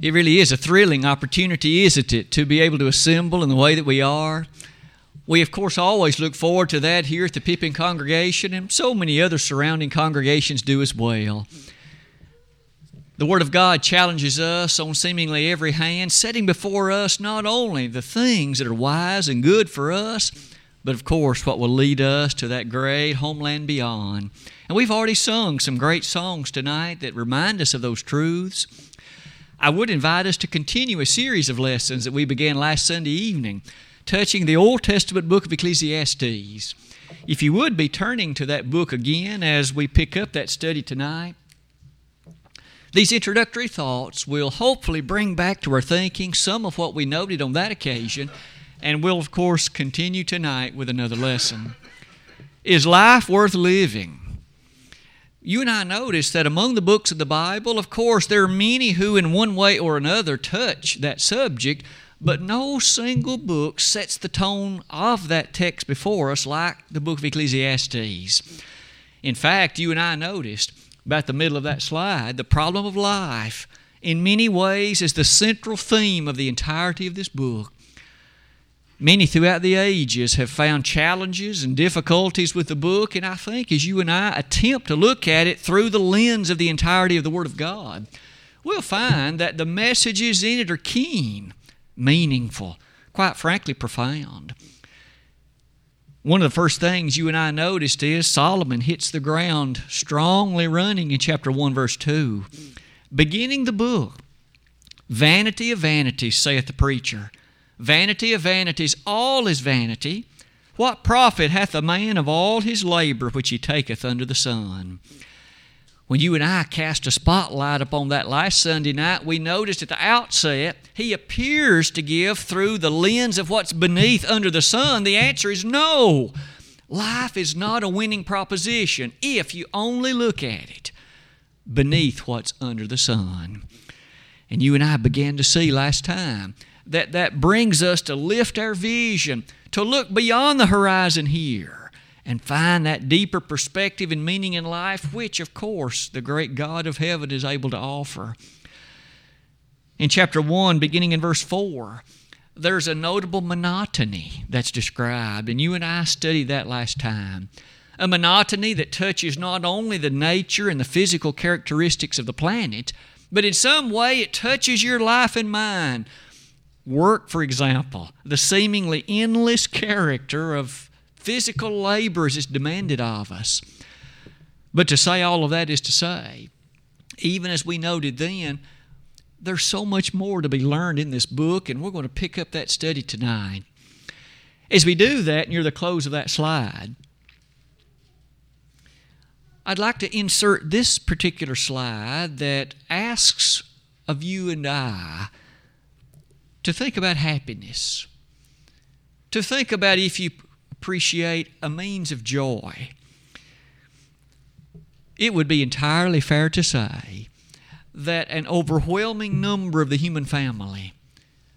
It really is a thrilling opportunity, isn't it, to be able to assemble in the way that we are. We, of course, always look forward to that here at the Pippin congregation, and so many other surrounding congregations do as well. The Word of God challenges us on seemingly every hand, setting before us not only the things that are wise and good for us, but of course what will lead us to that great homeland beyond. And we've already sung some great songs tonight that remind us of those truths. I would invite us to continue a series of lessons that we began last Sunday evening, touching the Old Testament book of Ecclesiastes. If you would be turning to that book again as we pick up that study tonight, these introductory thoughts will hopefully bring back to our thinking some of what we noted on that occasion, and we'll, of course, continue tonight with another lesson. Is life worth living? You and I notice that among the books of the Bible, of course, there are many who, in one way or another, touch that subject, but no single book sets the tone of that text before us like the book of Ecclesiastes. In fact, you and I noticed about the middle of that slide the problem of life, in many ways, is the central theme of the entirety of this book. Many throughout the ages have found challenges and difficulties with the book, and I think as you and I attempt to look at it through the lens of the entirety of the Word of God, we'll find that the messages in it are keen, meaningful, quite frankly, profound. One of the first things you and I noticed is Solomon hits the ground strongly running in chapter 1, verse 2. Beginning the book, Vanity of vanities, saith the preacher. Vanity of vanities, all is vanity. What profit hath a man of all his labor which he taketh under the sun? When you and I cast a spotlight upon that last Sunday night, we noticed at the outset he appears to give through the lens of what's beneath under the sun. The answer is no. Life is not a winning proposition if you only look at it beneath what's under the sun. And you and I began to see last time that, that brings us to lift our vision, to look beyond the horizon here and find that deeper perspective and meaning in life, which, of course, the great God of heaven is able to offer. In chapter 1, beginning in verse 4, there's a notable monotony that's described, and you and I studied that last time. A monotony that touches not only the nature and the physical characteristics of the planet, but in some way it touches your life and mine Work, for example, the seemingly endless character of physical labor is demanded of us. But to say all of that is to say, even as we noted then, there's so much more to be learned in this book, and we're going to pick up that study tonight. As we do that near the close of that slide, I'd like to insert this particular slide that asks of you and I to think about happiness, to think about if you appreciate a means of joy. It would be entirely fair to say that an overwhelming number of the human family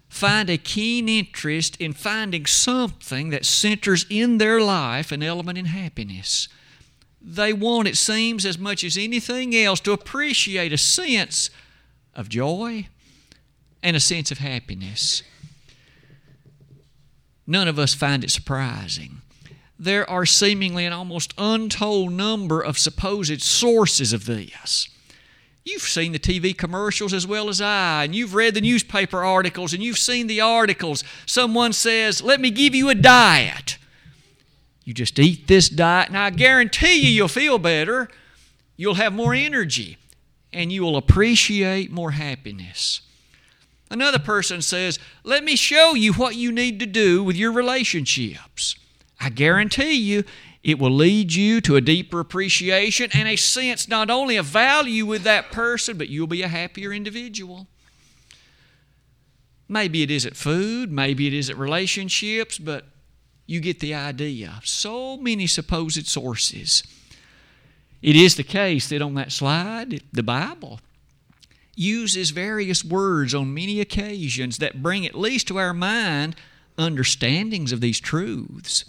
find a keen interest in finding something that centers in their life an element in happiness. They want, it seems, as much as anything else, to appreciate a sense of joy, and a sense of happiness. None of us find it surprising. There are seemingly an almost untold number of supposed sources of this. You've seen the TV commercials as well as I, and you've read the newspaper articles, and you've seen the articles. Someone says, Let me give you a diet. You just eat this diet, and I guarantee you, you'll feel better, you'll have more energy, and you will appreciate more happiness. Another person says, Let me show you what you need to do with your relationships. I guarantee you, it will lead you to a deeper appreciation and a sense not only of value with that person, but you'll be a happier individual. Maybe it isn't food, maybe it isn't relationships, but you get the idea. So many supposed sources. It is the case that on that slide, the Bible uses various words on many occasions that bring at least to our mind understandings of these truths.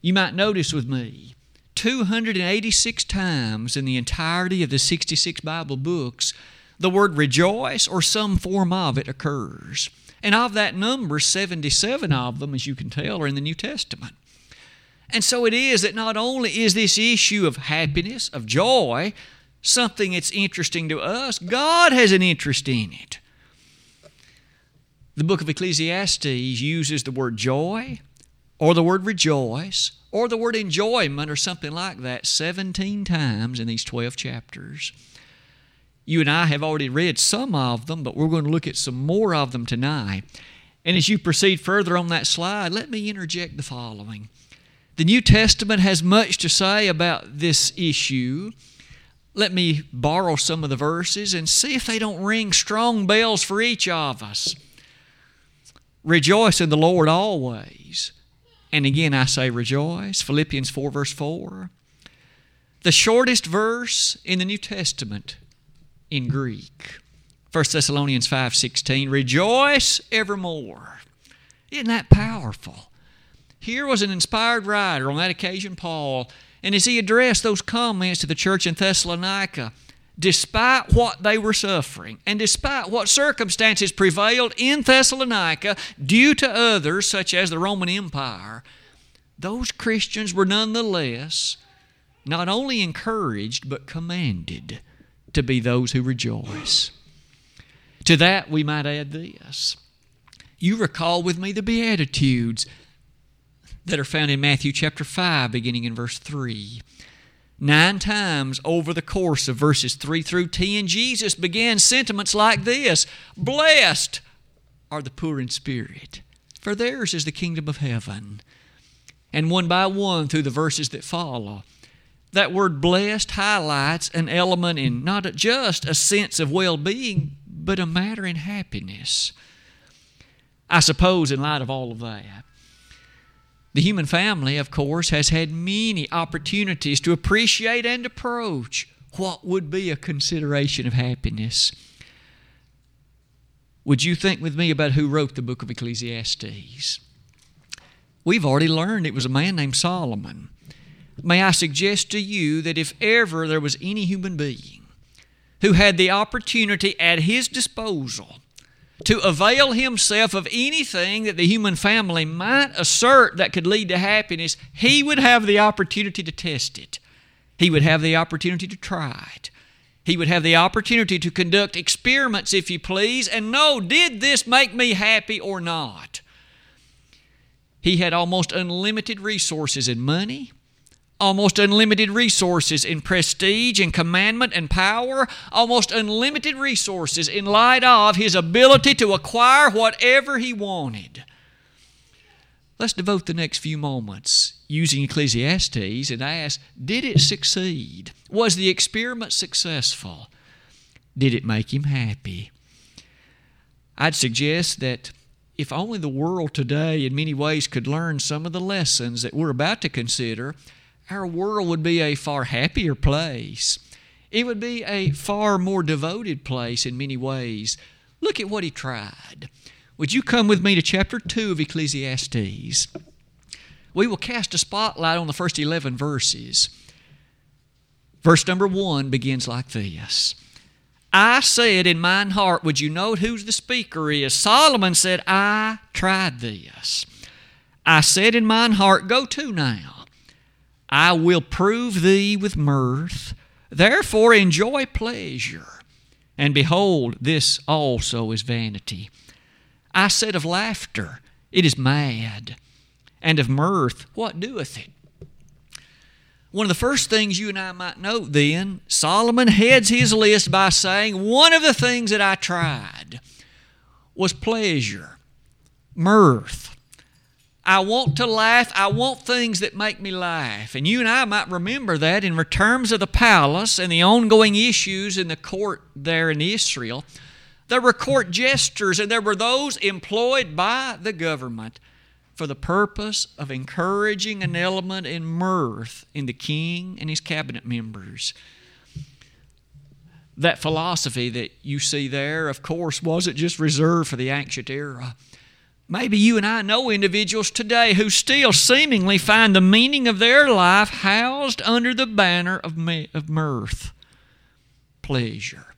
You might notice with me 286 times in the entirety of the 66 Bible books, the word rejoice or some form of it occurs. And of that number, 77 of them, as you can tell, are in the New Testament. And so it is that not only is this issue of happiness, of joy, something that's interesting to us, God has an interest in it. The book of Ecclesiastes uses the word joy, or the word rejoice, or the word enjoyment, or something like that 17 times in these 12 chapters. You and I have already read some of them, but we're going to look at some more of them tonight. And as you proceed further on that slide, let me interject the following. The New Testament has much to say about this issue. Let me borrow some of the verses and see if they don't ring strong bells for each of us. Rejoice in the Lord always. And again, I say rejoice. Philippians 4, verse 4. The shortest verse in the New Testament in Greek. 1 Thessalonians 5:16 Rejoice evermore. Isn't that powerful? Here was an inspired writer on that occasion Paul, and as he addressed those comments to the church in Thessalonica, despite what they were suffering and despite what circumstances prevailed in Thessalonica due to others such as the Roman Empire, those Christians were nonetheless not only encouraged but commanded to be those who rejoice. To that, we might add this. You recall with me the Beatitudes that are found in Matthew chapter 5, beginning in verse 3. Nine times over the course of verses 3 through 10, Jesus began sentiments like this Blessed are the poor in spirit, for theirs is the kingdom of heaven. And one by one, through the verses that follow, that word blessed highlights an element in not just a sense of well being, but a matter in happiness. I suppose, in light of all of that, the human family, of course, has had many opportunities to appreciate and approach what would be a consideration of happiness. Would you think with me about who wrote the book of Ecclesiastes? We've already learned it was a man named Solomon. May I suggest to you that if ever there was any human being who had the opportunity at his disposal to avail himself of anything that the human family might assert that could lead to happiness, he would have the opportunity to test it. He would have the opportunity to try it. He would have the opportunity to conduct experiments, if you please, and know did this make me happy or not? He had almost unlimited resources in money, almost unlimited resources in prestige and commandment and power, almost unlimited resources in light of his ability to acquire whatever he wanted. Let's devote the next few moments using Ecclesiastes and ask Did it succeed? Was the experiment successful? Did it make him happy? I'd suggest that if only the world today, in many ways, could learn some of the lessons that we're about to consider, our world would be a far happier place. It would be a far more devoted place in many ways. Look at what he tried. Would you come with me to chapter 2 of Ecclesiastes? We will cast a spotlight on the first 11 verses. Verse number 1 begins like this I said in mine heart, would you note who the speaker is? Solomon said, I tried this. I said in mine heart, Go to now. I will prove thee with mirth. Therefore enjoy pleasure. And behold, this also is vanity. I said of laughter, it is mad. And of mirth, what doeth it? One of the first things you and I might note then, Solomon heads his list by saying, One of the things that I tried was pleasure, mirth. I want to laugh. I want things that make me laugh. And you and I might remember that in terms of the palace and the ongoing issues in the court there in Israel. There were court jesters and there were those employed by the government for the purpose of encouraging an element in mirth in the king and his cabinet members. That philosophy that you see there, of course, wasn't just reserved for the ancient era. Maybe you and I know individuals today who still seemingly find the meaning of their life housed under the banner of, of mirth, pleasure.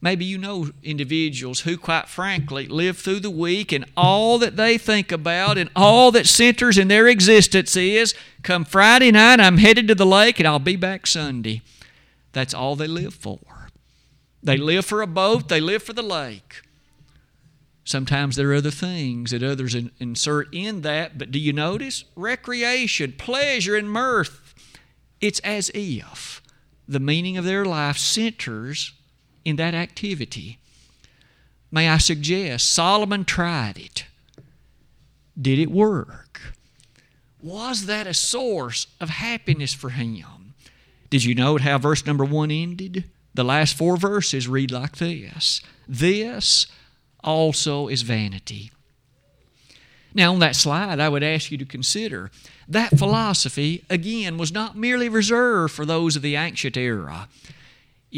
Maybe you know individuals who, quite frankly, live through the week and all that they think about and all that centers in their existence is come Friday night, I'm headed to the lake and I'll be back Sunday. That's all they live for. They live for a boat, they live for the lake. Sometimes there are other things that others insert in that, but do you notice? Recreation, pleasure, and mirth. It's as if the meaning of their life centers in that activity. May I suggest Solomon tried it. Did it work? Was that a source of happiness for him? Did you note how verse number one ended? The last four verses read like this This also is vanity. Now, on that slide, I would ask you to consider that philosophy, again, was not merely reserved for those of the ancient era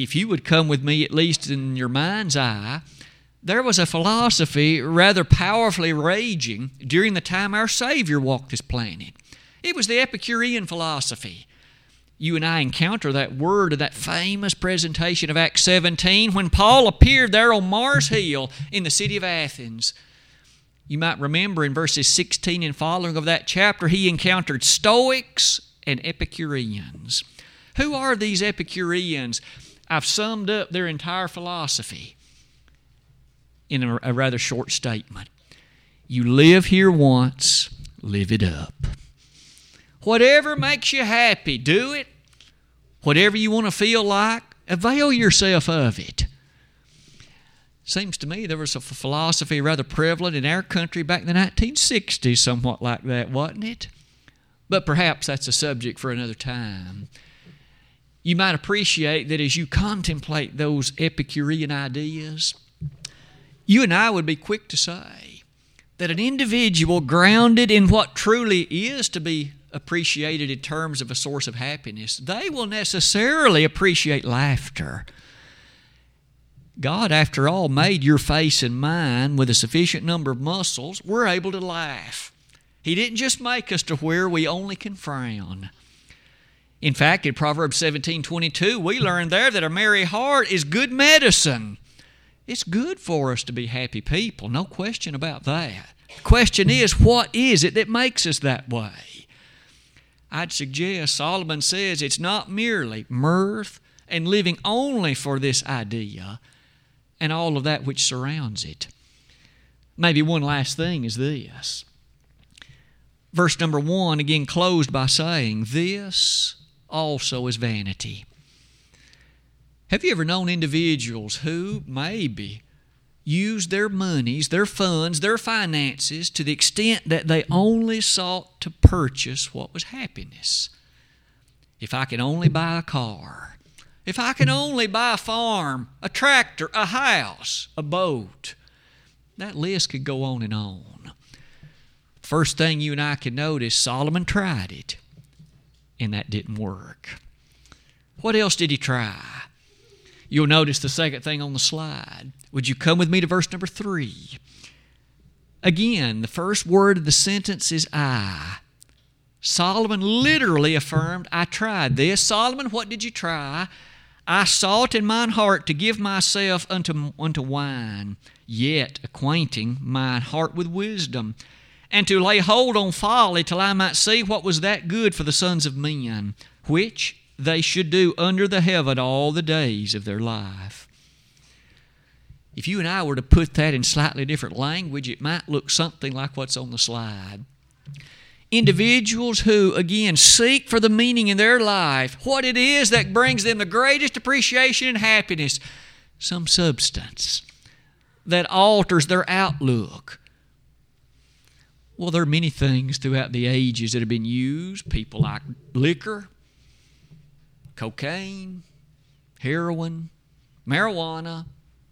if you would come with me, at least in your mind's eye, there was a philosophy rather powerfully raging during the time our Savior walked this planet. It was the Epicurean philosophy. You and I encounter that word of that famous presentation of Acts 17 when Paul appeared there on Mars Hill in the city of Athens. You might remember in verses 16 and following of that chapter, he encountered Stoics and Epicureans. Who are these Epicureans? I've summed up their entire philosophy in a, a rather short statement. You live here once, live it up. Whatever makes you happy, do it. Whatever you want to feel like, avail yourself of it. Seems to me there was a philosophy rather prevalent in our country back in the 1960s, somewhat like that, wasn't it? But perhaps that's a subject for another time you might appreciate that as you contemplate those Epicurean ideas, you and I would be quick to say that an individual grounded in what truly is to be appreciated in terms of a source of happiness, they will necessarily appreciate laughter. God, after all, made your face and mine with a sufficient number of muscles. We're able to laugh. He didn't just make us to where we only can frown. In fact, in Proverbs 17 22, we learn there that a merry heart is good medicine. It's good for us to be happy people, no question about that. The question is, what is it that makes us that way? I'd suggest Solomon says it's not merely mirth and living only for this idea and all of that which surrounds it. Maybe one last thing is this. Verse number one, again closed by saying, This also is vanity. Have you ever known individuals who maybe use their monies, their funds, their finances to the extent that they only sought to purchase what was happiness? If I can only buy a car, if I can only buy a farm, a tractor, a house, a boat, that list could go on and on. First thing you and I can notice, Solomon tried it and that didn't work. What else did he try? You'll notice the second thing on the slide. Would you come with me to verse number three? Again, the first word of the sentence is I. Solomon literally affirmed, I tried this. Solomon, what did you try? I sought in mine heart to give myself unto, unto wine, yet acquainting mine heart with wisdom and to lay hold on folly till I might see what was that good for the sons of men, which they should do under the heaven all the days of their life. If you and I were to put that in slightly different language, it might look something like what's on the slide. Individuals who, again, seek for the meaning in their life, what it is that brings them the greatest appreciation and happiness, some substance that alters their outlook, well, there are many things throughout the ages that have been used. People like liquor, cocaine, heroin, marijuana,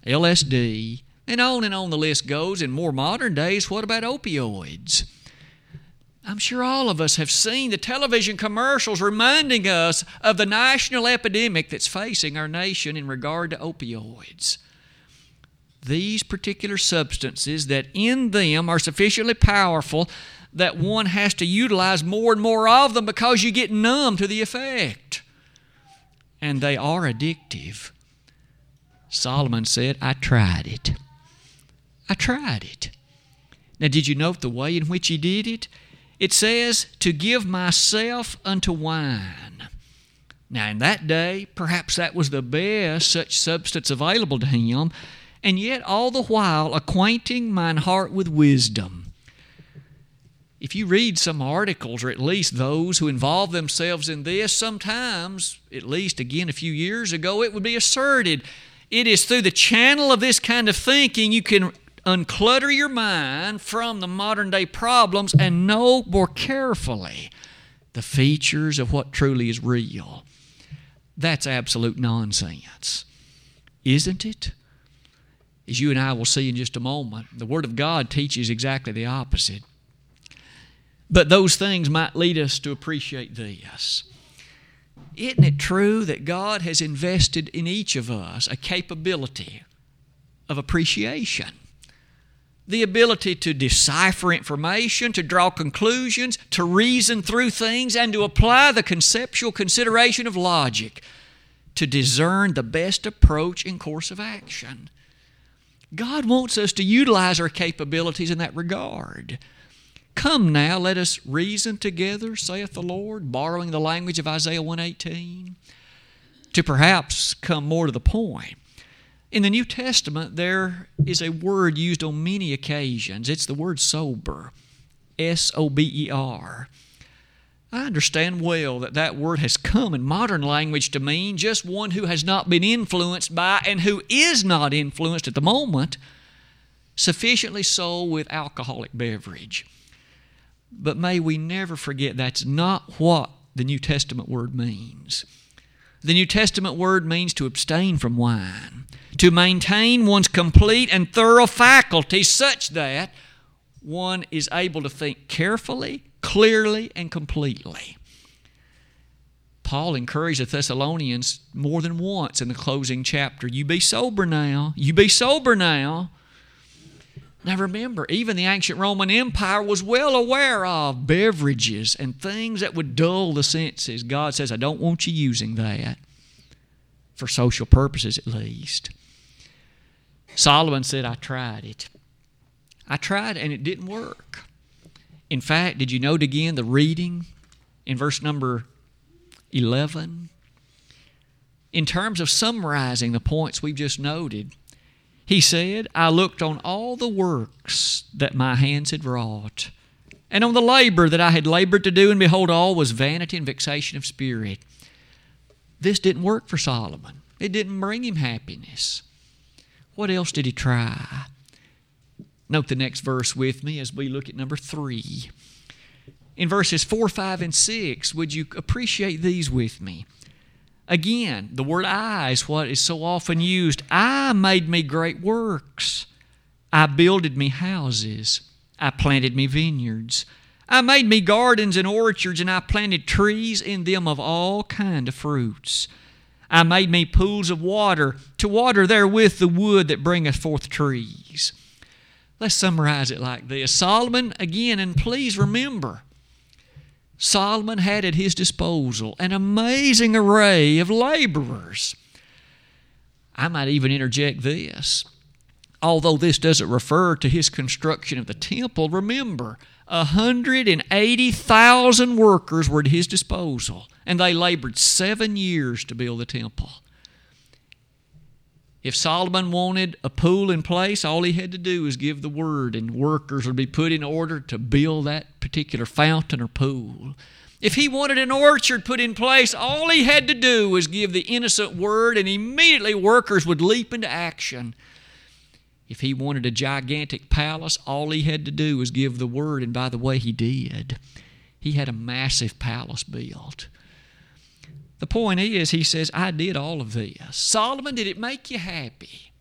LSD, and on and on the list goes. In more modern days, what about opioids? I'm sure all of us have seen the television commercials reminding us of the national epidemic that's facing our nation in regard to opioids these particular substances that in them are sufficiently powerful that one has to utilize more and more of them because you get numb to the effect. And they are addictive. Solomon said, I tried it. I tried it. Now, did you note the way in which he did it? It says, to give myself unto wine. Now, in that day, perhaps that was the best such substance available to him, and yet all the while acquainting mine heart with wisdom. If you read some articles, or at least those who involve themselves in this, sometimes, at least again a few years ago, it would be asserted it is through the channel of this kind of thinking you can unclutter your mind from the modern day problems and know more carefully the features of what truly is real. That's absolute nonsense, isn't it? As you and I will see in just a moment, the Word of God teaches exactly the opposite. But those things might lead us to appreciate this. Isn't it true that God has invested in each of us a capability of appreciation? The ability to decipher information, to draw conclusions, to reason through things, and to apply the conceptual consideration of logic to discern the best approach and course of action. God wants us to utilize our capabilities in that regard. Come now, let us reason together, saith the Lord, borrowing the language of Isaiah 118. To perhaps come more to the point, in the New Testament, there is a word used on many occasions. It's the word sober, S O B E R. I understand well that that word has come in modern language to mean just one who has not been influenced by and who is not influenced at the moment sufficiently so with alcoholic beverage. But may we never forget that's not what the New Testament word means. The New Testament word means to abstain from wine, to maintain one's complete and thorough faculties such that one is able to think carefully, clearly, and completely. Paul encouraged the Thessalonians more than once in the closing chapter you be sober now, you be sober now. Now remember, even the ancient Roman Empire was well aware of beverages and things that would dull the senses. God says, I don't want you using that, for social purposes at least. Solomon said, I tried it. I tried and it didn't work. In fact, did you note again the reading in verse number 11? In terms of summarizing the points we've just noted, he said, I looked on all the works that my hands had wrought, and on the labor that I had labored to do, and behold, all was vanity and vexation of spirit. This didn't work for Solomon. It didn't bring him happiness. What else did he try? Note the next verse with me as we look at number three. In verses 4, 5, and 6, would you appreciate these with me? Again, the word I is what is so often used. I made me great works. I builded me houses. I planted me vineyards. I made me gardens and orchards, and I planted trees in them of all kind of fruits. I made me pools of water to water therewith the wood that bringeth forth trees. Let's summarize it like this Solomon, again, and please remember, Solomon had at his disposal an amazing array of laborers. I might even interject this. Although this doesn't refer to his construction of the temple, remember, 180,000 workers were at his disposal, and they labored seven years to build the temple. If Solomon wanted a pool in place, all he had to do was give the word, and workers would be put in order to build that particular fountain or pool. If he wanted an orchard put in place, all he had to do was give the innocent word, and immediately workers would leap into action. If he wanted a gigantic palace, all he had to do was give the word, and by the way, he did. He had a massive palace built. The point is, he says, I did all of this. Solomon, did it make you happy?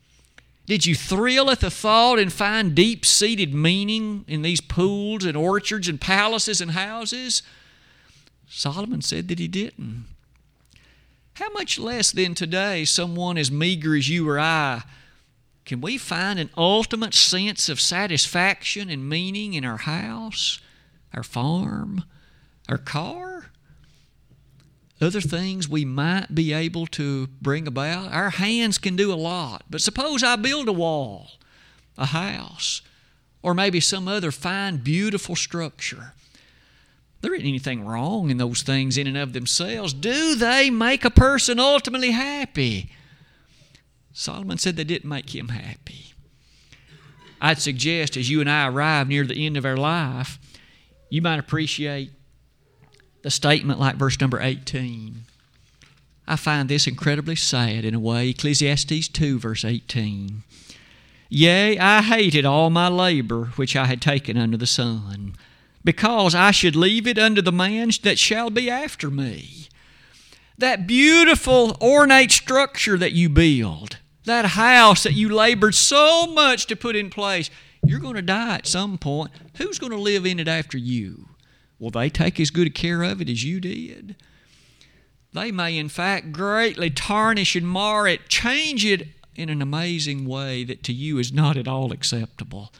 Did you thrill at the thought and find deep seated meaning in these pools and orchards and palaces and houses? Solomon said that he didn't. How much less then today, someone as meager as you or I, can we find an ultimate sense of satisfaction and meaning in our house, our farm, our car? Other things we might be able to bring about. Our hands can do a lot. But suppose I build a wall, a house, or maybe some other fine, beautiful structure. There isn't anything wrong in those things in and of themselves. Do they make a person ultimately happy? Solomon said they didn't make him happy. I'd suggest as you and I arrive near the end of our life, you might appreciate the statement like verse number 18. I find this incredibly sad in a way. Ecclesiastes 2, verse 18. Yea, I hated all my labor which I had taken under the sun, because I should leave it unto the man that shall be after me. That beautiful, ornate structure that you build, that house that you labored so much to put in place, you're going to die at some point. Who's going to live in it after you? Will they take as good a care of it as you did? They may, in fact, greatly tarnish and mar it, change it in an amazing way that to you is not at all acceptable.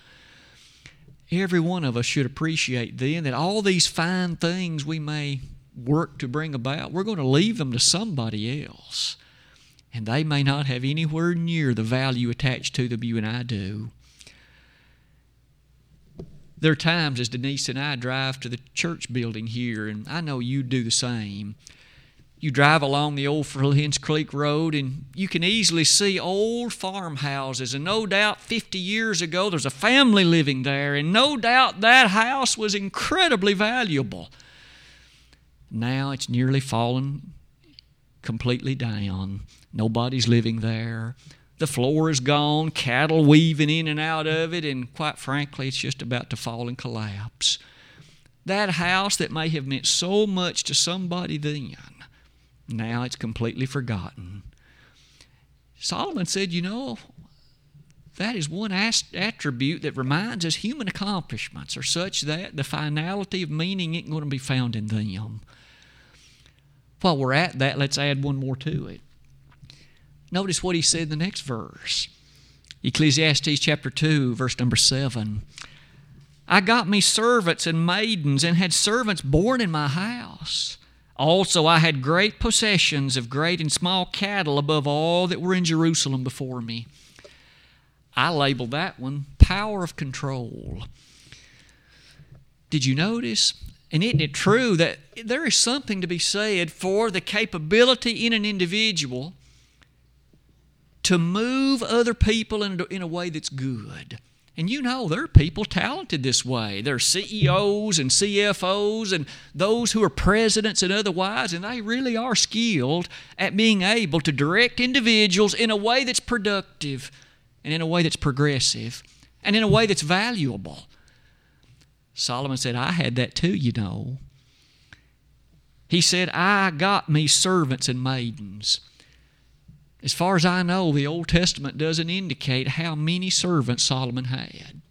Every one of us should appreciate then that all these fine things we may work to bring about, we're going to leave them to somebody else. And they may not have anywhere near the value attached to them you and I do. There are times as Denise and I drive to the church building here, and I know you do the same. You drive along the old Flint's Creek Road, and you can easily see old farmhouses. And no doubt 50 years ago, there's a family living there, and no doubt that house was incredibly valuable. Now it's nearly fallen completely down. Nobody's living there. The floor is gone, cattle weaving in and out of it, and quite frankly, it's just about to fall and collapse. That house that may have meant so much to somebody then, now it's completely forgotten. Solomon said, You know, that is one attribute that reminds us human accomplishments are such that the finality of meaning isn't going to be found in them. While we're at that, let's add one more to it. Notice what he said in the next verse. Ecclesiastes chapter 2, verse number 7. I got me servants and maidens and had servants born in my house. Also, I had great possessions of great and small cattle above all that were in Jerusalem before me. I labeled that one power of control. Did you notice? And isn't it true that there is something to be said for the capability in an individual to move other people in in a way that's good. And you know, there are people talented this way. There are CEOs and CFOs and those who are presidents and otherwise, and they really are skilled at being able to direct individuals in a way that's productive and in a way that's progressive and in a way that's valuable. Solomon said, I had that too, you know. He said, I got me servants and maidens. As far as I know, the Old Testament doesn't indicate how many servants Solomon had.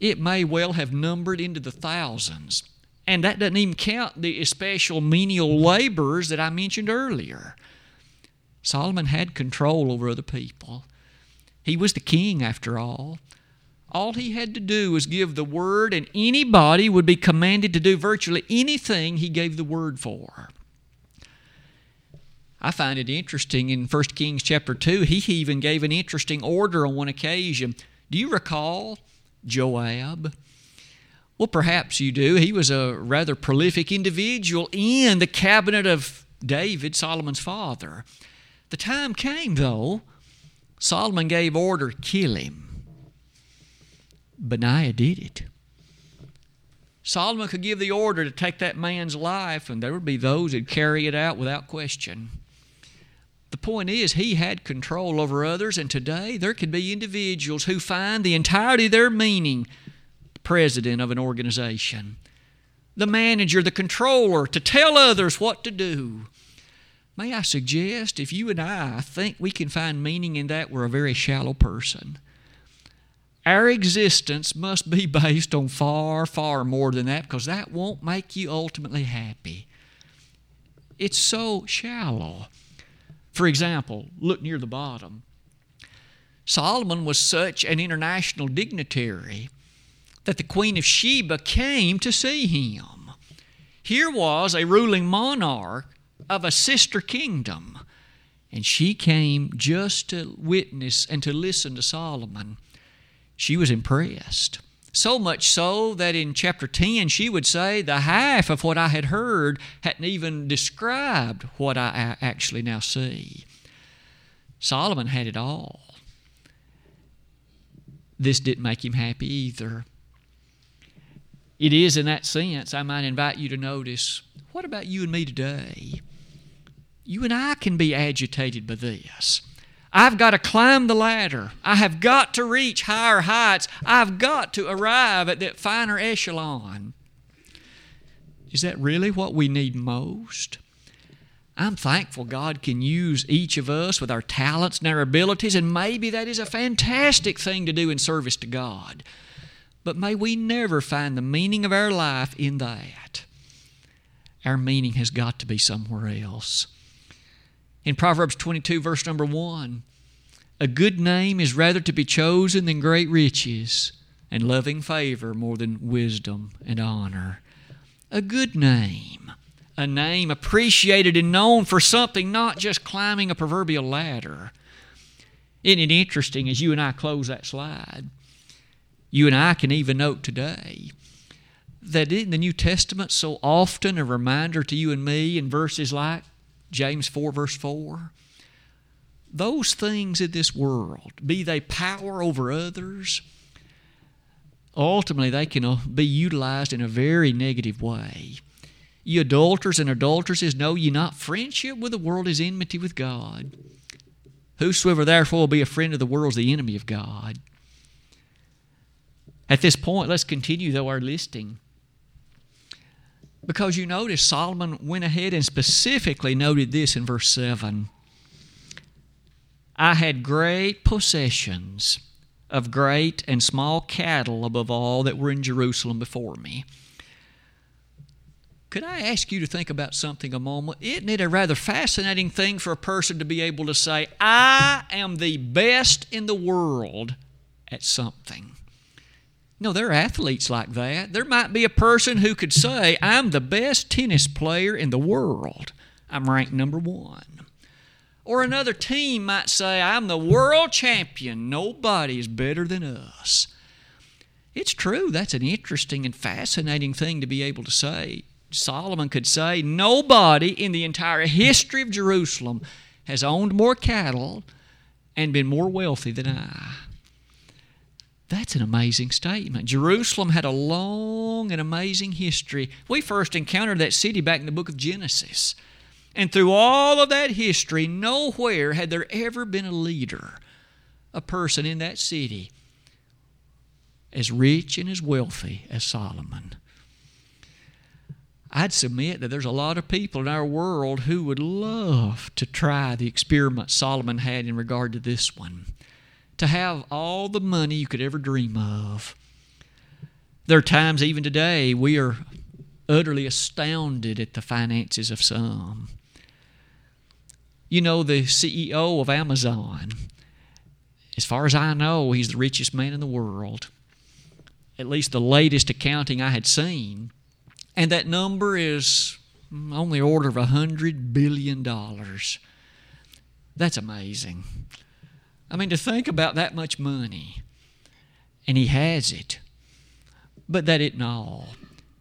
It may well have numbered into the thousands. And that doesn't even count the especial menial laborers that I mentioned earlier. Solomon had control over other people. He was the king, after all. All he had to do was give the word, and anybody would be commanded to do virtually anything he gave the word for. I find it interesting in 1 Kings chapter 2, he even gave an interesting order on one occasion. Do you recall Joab? Well, perhaps you do. He was a rather prolific individual in the cabinet of David, Solomon's father. The time came, though, Solomon gave order to kill him. Benaiah did it. Solomon could give the order to take that man's life, and there would be those that carry it out without question. The point is, he had control over others, and today there could be individuals who find the entirety of their meaning the president of an organization, the manager, the controller, to tell others what to do. May I suggest, if you and I think we can find meaning in that, we're a very shallow person. Our existence must be based on far, far more than that because that won't make you ultimately happy. It's so shallow. For example, look near the bottom. Solomon was such an international dignitary that the Queen of Sheba came to see him. Here was a ruling monarch of a sister kingdom. And she came just to witness and to listen to Solomon. She was impressed. So much so that in chapter 10, she would say, The half of what I had heard hadn't even described what I actually now see. Solomon had it all. This didn't make him happy either. It is, in that sense, I might invite you to notice what about you and me today? You and I can be agitated by this. I've got to climb the ladder. I have got to reach higher heights. I've got to arrive at that finer echelon. Is that really what we need most? I'm thankful God can use each of us with our talents and our abilities, and maybe that is a fantastic thing to do in service to God. But may we never find the meaning of our life in that. Our meaning has got to be somewhere else. In Proverbs 22, verse number 1, a good name is rather to be chosen than great riches, and loving favor more than wisdom and honor. A good name, a name appreciated and known for something, not just climbing a proverbial ladder. Isn't it interesting as you and I close that slide? You and I can even note today that in the New Testament, so often a reminder to you and me in verses like James 4, verse 4. Those things in this world, be they power over others, ultimately they can uh, be utilized in a very negative way. You adulterers and adulteresses, know ye not friendship with the world is enmity with God. Whosoever therefore will be a friend of the world is the enemy of God. At this point, let's continue, though, our listing. Because you notice Solomon went ahead and specifically noted this in verse 7 I had great possessions of great and small cattle above all that were in Jerusalem before me. Could I ask you to think about something a moment? Isn't it a rather fascinating thing for a person to be able to say, I am the best in the world at something? No, there are athletes like that. There might be a person who could say, I'm the best tennis player in the world. I'm ranked number one. Or another team might say, I'm the world champion. Nobody is better than us. It's true. That's an interesting and fascinating thing to be able to say. Solomon could say, Nobody in the entire history of Jerusalem has owned more cattle and been more wealthy than I. That's an amazing statement. Jerusalem had a long and amazing history. We first encountered that city back in the book of Genesis. And through all of that history, nowhere had there ever been a leader, a person in that city, as rich and as wealthy as Solomon. I'd submit that there's a lot of people in our world who would love to try the experiment Solomon had in regard to this one to have all the money you could ever dream of. There are times, even today, we are utterly astounded at the finances of some. You know, the CEO of Amazon, as far as I know, he's the richest man in the world. At least the latest accounting I had seen. And that number is on the order of a $100 billion. That's amazing. I mean, to think about that much money, and he has it. But that isn't all.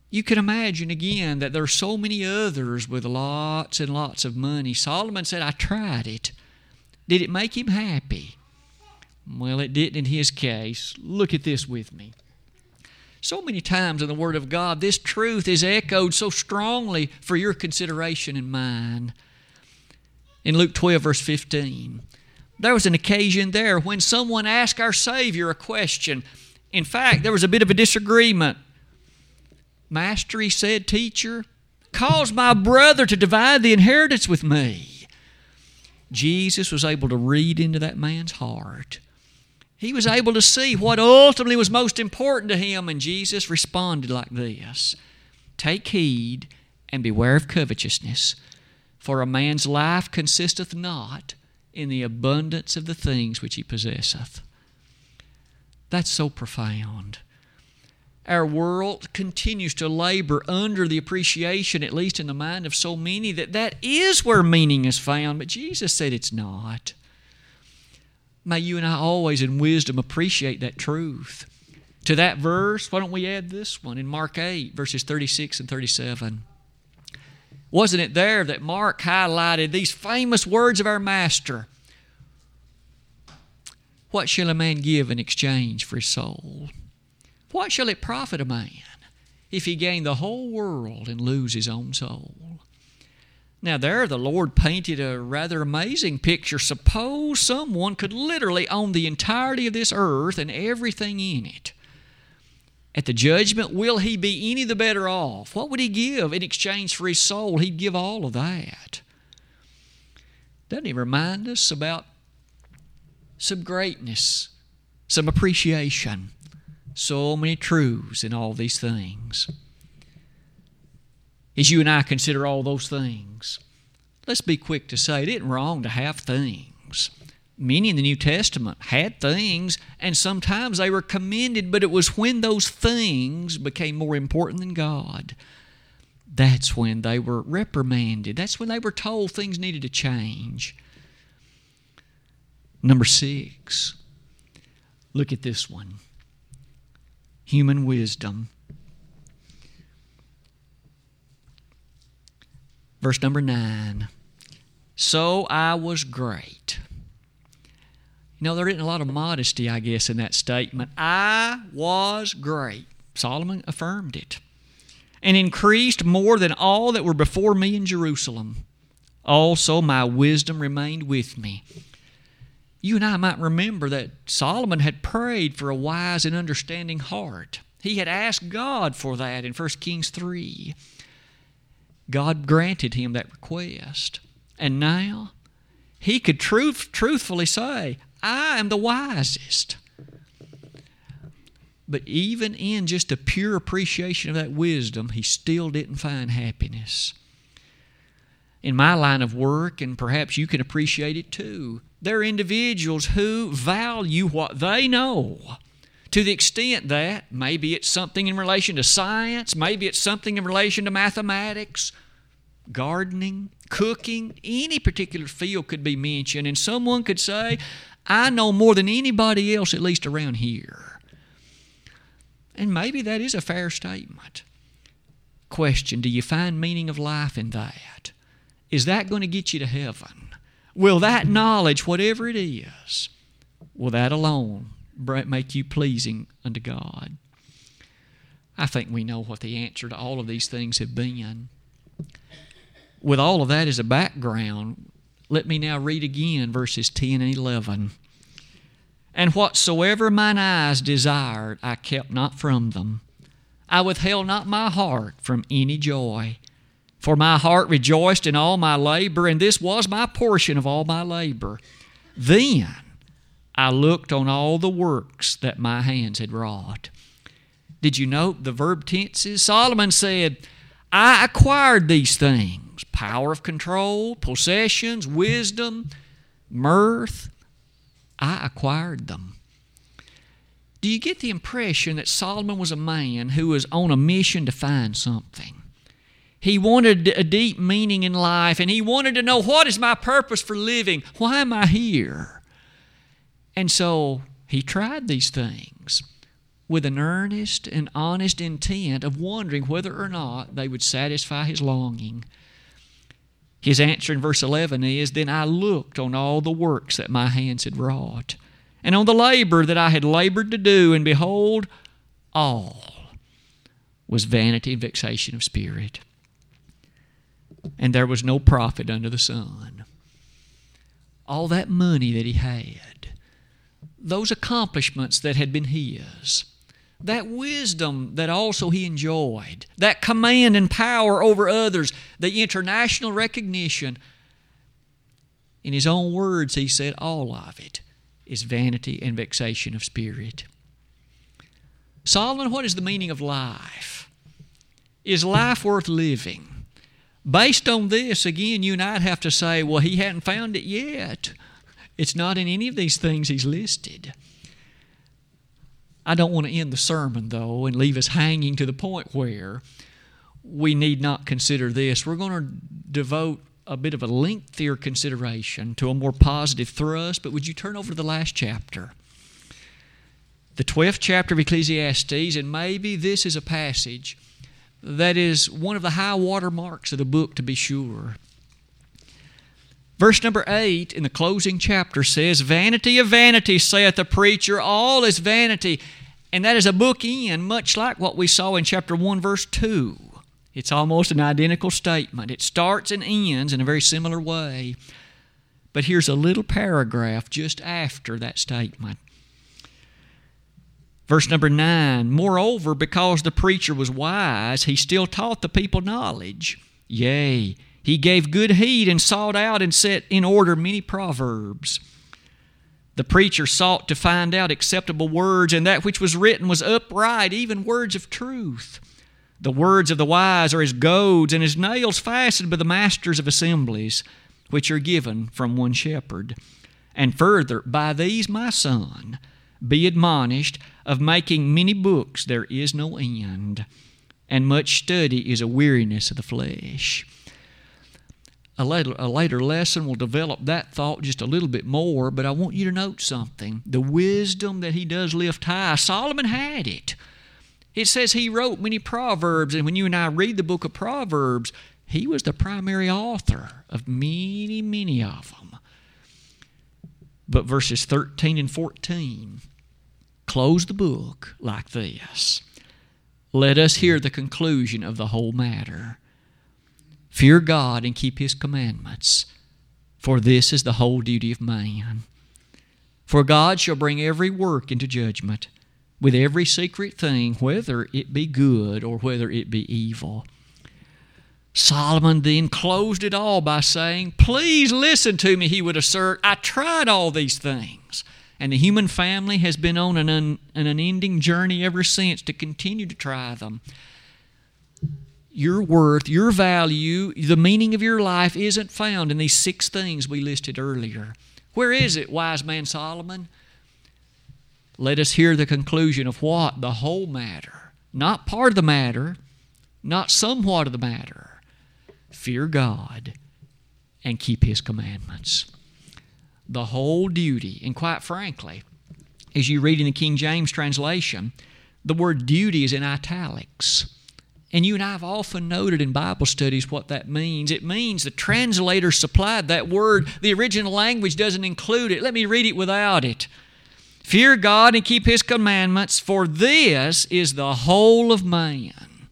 You can imagine again that there are so many others with lots and lots of money. Solomon said, I tried it. Did it make him happy? Well, it didn't in his case. Look at this with me. So many times in the Word of God, this truth is echoed so strongly for your consideration and mine. In Luke 12, verse 15, there was an occasion there when someone asked our Savior a question. In fact, there was a bit of a disagreement. Master, he said, teacher, cause my brother to divide the inheritance with me. Jesus was able to read into that man's heart. He was able to see what ultimately was most important to him, and Jesus responded like this Take heed and beware of covetousness, for a man's life consisteth not in the abundance of the things which he possesseth. That's so profound. our world continues to labor under the appreciation, at least in the mind of so many, that that is where meaning is found. But Jesus said it's not. May you and I always, in wisdom, appreciate that truth. To that verse, why don't we add this one in Mark 8, verses 36 and 37? Wasn't it there that Mark highlighted these famous words of our Master? What shall a man give in exchange for his soul? What shall it profit a man if he gain the whole world and lose his own soul? Now, there the Lord painted a rather amazing picture. Suppose someone could literally own the entirety of this earth and everything in it. At the judgment, will he be any the better off? What would he give in exchange for his soul? He'd give all of that. Doesn't he remind us about some greatness, some appreciation? So many truths in all these things. As you and I consider all those things, let's be quick to say it isn't wrong to have things. Many in the New Testament had things, and sometimes they were commended, but it was when those things became more important than God. That's when they were reprimanded. That's when they were told things needed to change. Number six, look at this one human wisdom. Verse number nine. So I was great. You know, there isn't a lot of modesty, I guess, in that statement. I was great. Solomon affirmed it. And increased more than all that were before me in Jerusalem. Also, my wisdom remained with me you and I might remember that Solomon had prayed for a wise and understanding heart. He had asked God for that in 1 Kings 3. God granted him that request. And now he could truth, truthfully say, I am the wisest. But even in just a pure appreciation of that wisdom, he still didn't find happiness. In my line of work, and perhaps you can appreciate it too, there are individuals who value what they know to the extent that maybe it's something in relation to science, maybe it's something in relation to mathematics, gardening, cooking, any particular field could be mentioned, and someone could say, I know more than anybody else, at least around here. And maybe that is a fair statement. Question Do you find meaning of life in that? Is that going to get you to heaven? Will that knowledge, whatever it is, will that alone make you pleasing unto God? I think we know what the answer to all of these things have been. With all of that as a background, let me now read again verses 10 and 11. And whatsoever mine eyes desired, I kept not from them. I withheld not my heart from any joy. For my heart rejoiced in all my labor, and this was my portion of all my labor. Then I looked on all the works that my hands had wrought. Did you note the verb tenses? Solomon said, I acquired these things power of control, possessions, wisdom, mirth. I acquired them. Do you get the impression that Solomon was a man who was on a mission to find something? He wanted a deep meaning in life and he wanted to know what is my purpose for living? Why am I here? And so he tried these things with an earnest and honest intent of wondering whether or not they would satisfy his longing. His answer in verse 11 is Then I looked on all the works that my hands had wrought, and on the labor that I had labored to do, and behold, all was vanity and vexation of spirit and there was no profit under the sun. All that money that he had, those accomplishments that had been his, that wisdom that also he enjoyed, that command and power over others, the international recognition. In his own words, he said, all of it is vanity and vexation of spirit. Solomon, what is the meaning of life? Is life worth living? Based on this, again, you and I'd have to say, well, he hadn't found it yet. It's not in any of these things he's listed. I don't want to end the sermon, though, and leave us hanging to the point where we need not consider this. We're going to devote a bit of a lengthier consideration to a more positive thrust, but would you turn over to the last chapter? The 12th chapter of Ecclesiastes, and maybe this is a passage that is one of the high water marks of the book to be sure. Verse number 8 in the closing chapter says, Vanity of vanity, saith the preacher, all is vanity. And that is a book in, much like what we saw in chapter 1, verse 2. It's almost an identical statement. It starts and ends in a very similar way. But here's a little paragraph just after that statement. Verse number 9 Moreover, because the preacher was wise, he still taught the people knowledge. Yea, he gave good heed and sought out and set in order many proverbs. The preacher sought to find out acceptable words, and that which was written was upright, even words of truth. The words of the wise are as goads, and as nails fastened by the masters of assemblies, which are given from one shepherd. And further, by these, my son, be admonished of making many books there is no end, and much study is a weariness of the flesh. A later, a later lesson will develop that thought just a little bit more, but I want you to note something. The wisdom that he does lift high, Solomon had it. It says he wrote many proverbs, and when you and I read the book of Proverbs, he was the primary author of many, many of them. But verses 13 and 14 close the book like this Let us hear the conclusion of the whole matter. Fear God and keep His commandments, for this is the whole duty of man. For God shall bring every work into judgment, with every secret thing, whether it be good or whether it be evil. Solomon then closed it all by saying, Please listen to me, he would assert. I tried all these things. And the human family has been on an, un, an unending journey ever since to continue to try them your worth, your value, the meaning of your life isn't found in these six things we listed earlier. Where is it, wise man Solomon? Let us hear the conclusion of what? The whole matter. Not part of the matter, not somewhat of the matter. Fear God and keep His commandments. The whole duty, and quite frankly, as you read in the King James translation, the word duty is in italics. And you and I have often noted in Bible studies what that means. It means the translator supplied that word. The original language doesn't include it. Let me read it without it. Fear God and keep His commandments, for this is the whole of man.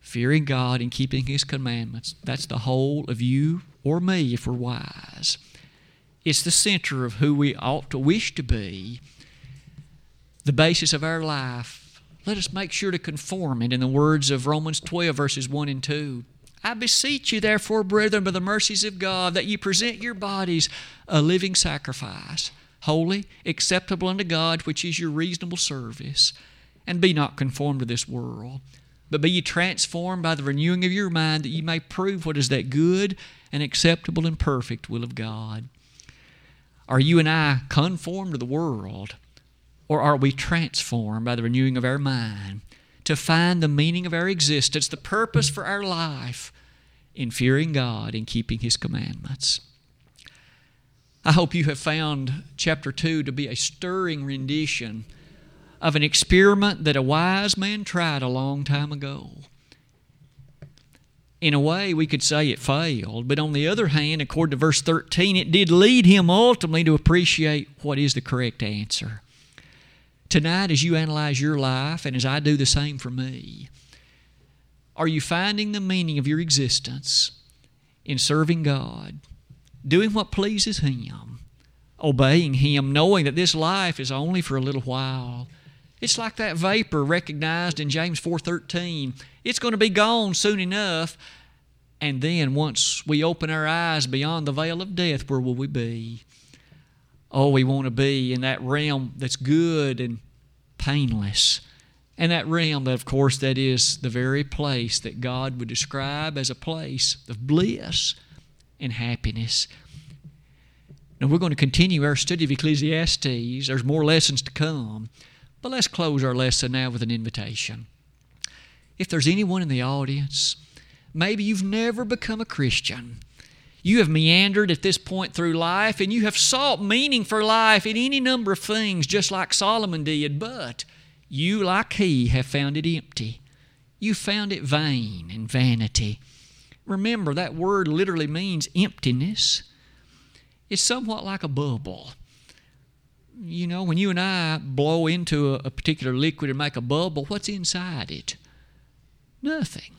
Fearing God and keeping His commandments, that's the whole of you or me if we're wise. It's the center of who we ought to wish to be, the basis of our life let us make sure to conform it in the words of Romans 12, verses 1 and 2. I beseech you, therefore, brethren, by the mercies of God, that ye present your bodies a living sacrifice, holy, acceptable unto God, which is your reasonable service. And be not conformed to this world, but be ye transformed by the renewing of your mind, that ye may prove what is that good and acceptable and perfect will of God. Are you and I conformed to the world? Or are we transformed by the renewing of our mind to find the meaning of our existence, the purpose for our life in fearing God and keeping His commandments? I hope you have found chapter 2 to be a stirring rendition of an experiment that a wise man tried a long time ago. In a way, we could say it failed, but on the other hand, according to verse 13, it did lead him ultimately to appreciate what is the correct answer. Tonight, as you analyze your life, and as I do the same for me, are you finding the meaning of your existence in serving God, doing what pleases Him, obeying Him, knowing that this life is only for a little while? It's like that vapor recognized in James 4:13. It's going to be gone soon enough, and then once we open our eyes beyond the veil of death, where will we be? Oh, we want to be in that realm that's good and painless. And that realm, that of course, that is the very place that God would describe as a place of bliss and happiness. Now, we're going to continue our study of Ecclesiastes. There's more lessons to come. But let's close our lesson now with an invitation. If there's anyone in the audience, maybe you've never become a Christian. You have meandered at this point through life and you have sought meaning for life in any number of things, just like Solomon did, but you, like he, have found it empty. You found it vain and vanity. Remember, that word literally means emptiness. It's somewhat like a bubble. You know, when you and I blow into a, a particular liquid and make a bubble, what's inside it? Nothing.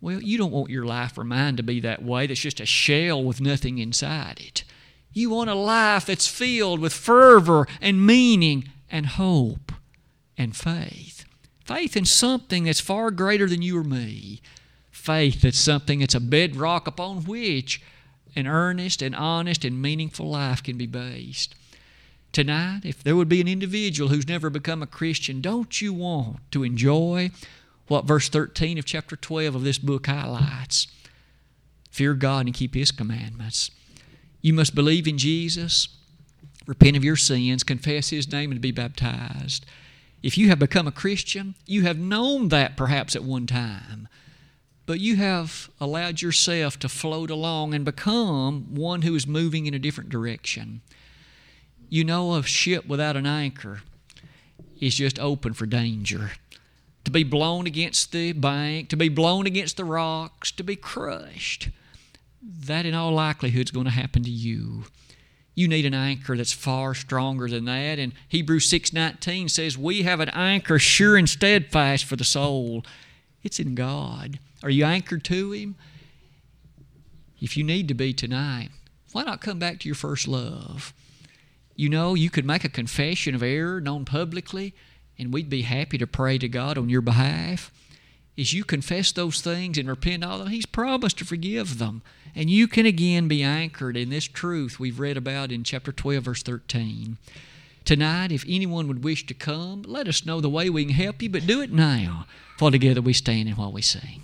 Well, you don't want your life or mine to be that way. That's just a shell with nothing inside it. You want a life that's filled with fervor and meaning and hope and faith. Faith in something that's far greater than you or me. Faith that's something that's a bedrock upon which an earnest and honest and meaningful life can be based. Tonight, if there would be an individual who's never become a Christian, don't you want to enjoy what verse 13 of chapter 12 of this book highlights? Fear God and keep His commandments. You must believe in Jesus, repent of your sins, confess His name, and be baptized. If you have become a Christian, you have known that perhaps at one time, but you have allowed yourself to float along and become one who is moving in a different direction. You know, a ship without an anchor is just open for danger. To be blown against the bank, to be blown against the rocks, to be crushed. That, in all likelihood, is going to happen to you. You need an anchor that's far stronger than that and hebrews 6.19 says we have an anchor sure and steadfast for the soul. It's in god. Are you anchored to him? If you need to be tonight why not come back to your first love? You know you could make a confession of error known publicly and we'd be happy to pray to god on your behalf as you confess those things and repent of them, He's promised to forgive them. And you can again be anchored in this truth we've read about in chapter 12, verse 13. Tonight, if anyone would wish to come, let us know the way we can help you, but do it now, for together we stand and while we sing.